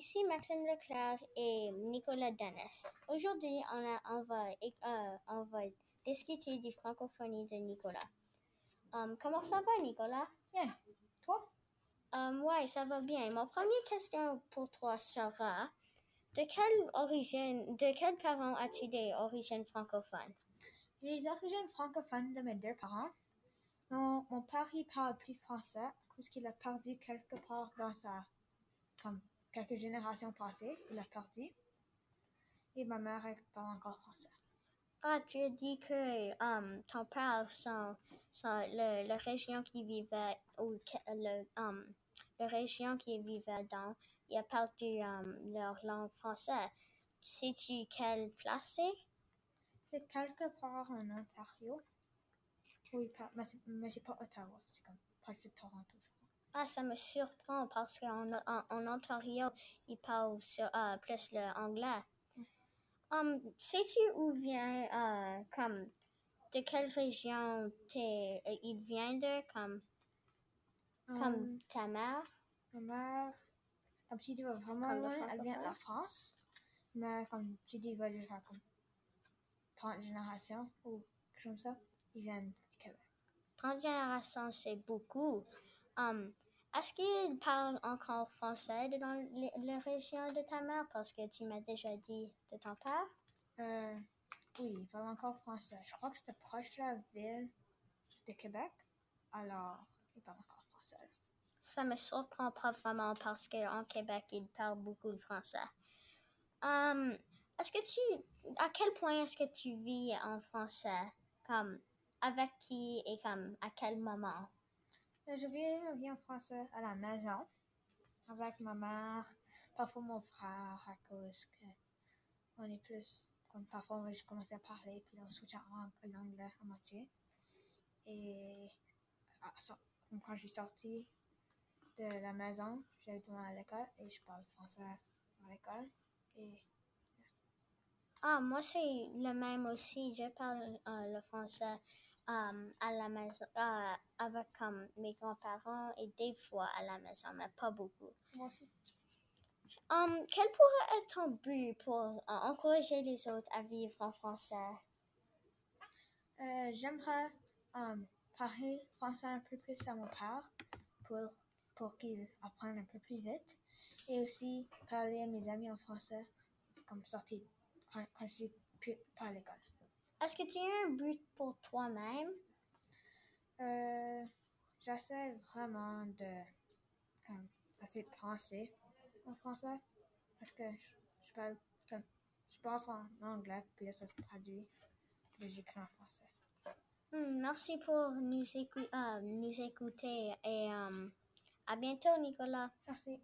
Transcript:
Maxime Leclerc et Nicolas Dennis. Aujourd'hui, on, a- on, va, euh, on va discuter du francophonie de Nicolas. Um, comment ça va, Nicolas? Bien. Toi? Um, ouais, ça va bien. Mon première question pour toi sera de quelle origine, de quels parents as-tu des origines francophones? J'ai les origines francophones de mes deux parents. Mon, mon père, il parle plus français parce qu'il a perdu quelque part dans sa... comme quelques générations passées. Il a perdu. Et ma mère, elle parle encore français. Ah, tu as dit que um, ton père, son, son, le, la région qu'il vivait, ou le, um, la région qu'il vivait dans, il a perdu um, leur langue française. Sais-tu quelle place c'est? C'est quelque part en Ontario. Oui, pas, mais c'est mais c'est pas Ottawa. C'est comme proche de Toronto, je crois. Ah, ça me surprend parce qu'en en, en Ontario, ils parlent euh, plus l'anglais. Um, sais-tu où vient, euh, comme, de quelle région t'es, euh, il vient de, comme, comme Hum, ta mère? ma mère, comme si tu vas vraiment Comme loin, elle vient de la? France. Mais comme si tu vas jusqu'à comme 30 générations ou quelque chose comme ça, ils viennent du Québec. 30 générations, c'est beaucoup. Um, Est-ce qu'il parle encore français dans la région de ta mère? Parce que tu m'as déjà dit de ton père. Euh, oui, ils parlent encore français. Je crois que c'était proche de la ville de Québec. Alors, ils parlent encore français. Ça me surprend pas vraiment parce qu'en Québec, ils parlent beaucoup de français. Um, est-ce que tu, à quel point est-ce que tu vis en français? Comme, avec qui et comme, à quel moment? Euh, Je ma vie en français à la maison avec ma mère, parfois mon frère, à cause que on est plus. Comme parfois, juste commencer à parler, puis ang- à l'anglais à moitié. Et comme quand je suis sortie de la maison, le monde à l'école et je parle français à l'école. Et Ah, moi, c'est le même aussi. Je parle euh, le français euh, à la maison, euh, avec comme mes grands-parents et des fois à la maison, mais pas beaucoup. moi aussi. Um, quel pourrait être ton but pour euh, encourager les autres à vivre en français? Euh, J'aimerais euh, parler français un peu plus à mon père pour, pour qu'il apprenne un peu plus vite. Et aussi parler à mes amis en français, comme sortir quand, quand je suis plus, pas à l'école. Est-ce que tu as un but pour toi-même? Euh, J'essaie vraiment de comme, de penser en français parce que je, je parle comme, je pense en anglais puis là ça se traduit puis j'écris en français. Hmm, merci pour nous, écou- euh, nous écouter et euh, à bientôt, Nicolas. Merci.